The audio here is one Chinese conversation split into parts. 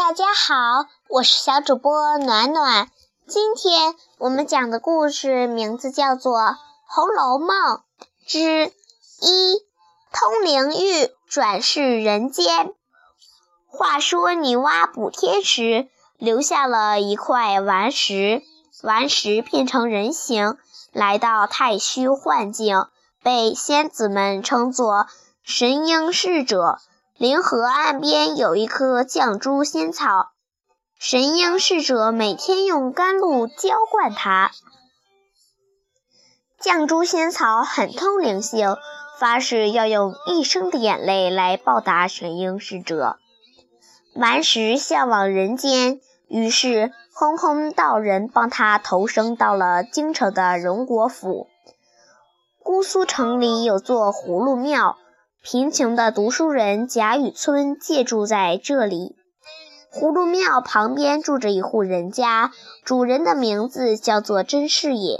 大家好，我是小主播暖暖。今天我们讲的故事名字叫做《红楼梦》之一：通灵玉转世人间。话说女娲补天时，留下了一块顽石，顽石变成人形，来到太虚幻境，被仙子们称作神瑛侍者。灵河岸边有一棵绛珠仙草，神瑛侍者每天用甘露浇灌它。绛珠仙草很通灵性，发誓要用一生的眼泪来报答神瑛侍者。顽石向往人间，于是空空道人帮他投生到了京城的荣国府。姑苏城里有座葫芦庙。贫穷的读书人贾雨村借住在这里。葫芦庙旁边住着一户人家，主人的名字叫做甄士隐。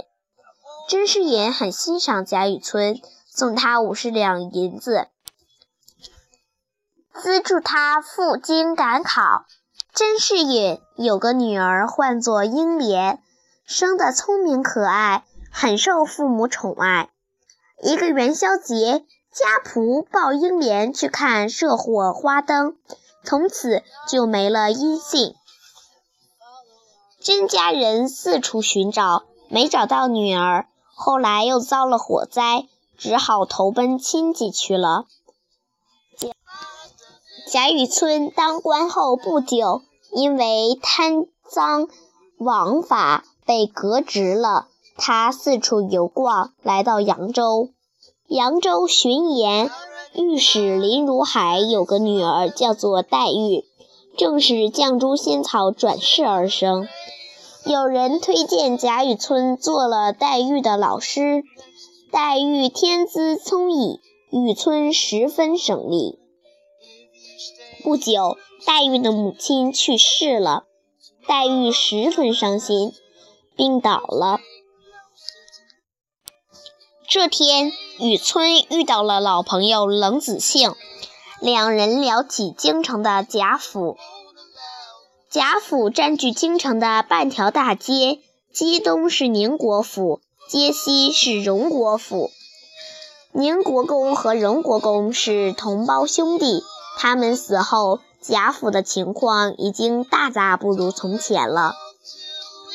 甄士隐很欣赏贾雨村，送他五十两银子，资助他赴京赶考。甄士隐有个女儿，唤作英莲，生得聪明可爱，很受父母宠爱。一个元宵节。家仆抱英莲去看社火花灯，从此就没了音信。甄家人四处寻找，没找到女儿，后来又遭了火灾，只好投奔亲戚去了。贾雨村当官后不久，因为贪赃枉法被革职了。他四处游逛，来到扬州。扬州巡盐御史林如海有个女儿，叫做黛玉，正是绛珠仙草转世而生。有人推荐贾雨村做了黛玉的老师。黛玉天资聪颖，雨村十分省力。不久，黛玉的母亲去世了，黛玉十分伤心，病倒了。这天，雨村遇到了老朋友冷子兴，两人聊起京城的贾府。贾府占据京城的半条大街，街东是宁国府，街西是荣国府。宁国公和荣国公是同胞兄弟，他们死后，贾府的情况已经大大不如从前了。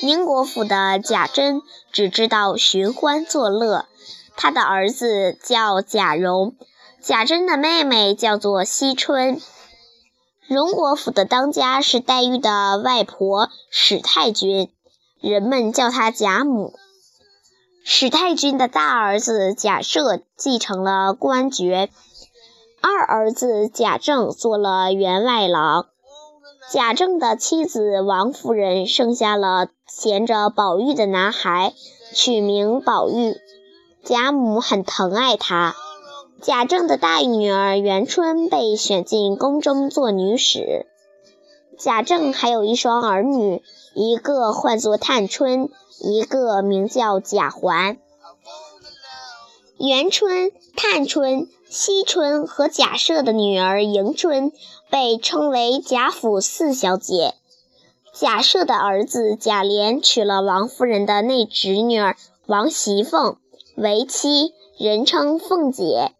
宁国府的贾珍只知道寻欢作乐。他的儿子叫贾蓉，贾珍的妹妹叫做惜春。荣国府的当家是黛玉的外婆史太君，人们叫她贾母。史太君的大儿子贾赦继承了官爵，二儿子贾政做了员外郎。贾政的妻子王夫人生下了衔着宝玉的男孩，取名宝玉。贾母很疼爱他。贾政的大女儿元春被选进宫中做女史。贾政还有一双儿女，一个唤作探春，一个名叫贾环。元春、探春、惜春和贾赦的女儿迎春被称为贾府四小姐。贾赦的儿子贾琏娶了王夫人的内侄女王熙凤。为妻，人称凤姐。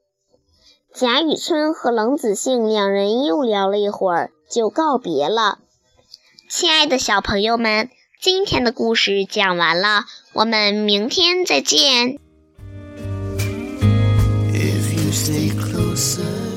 贾雨村和冷子兴两人又聊了一会儿，就告别了。亲爱的小朋友们，今天的故事讲完了，我们明天再见。If you say closer.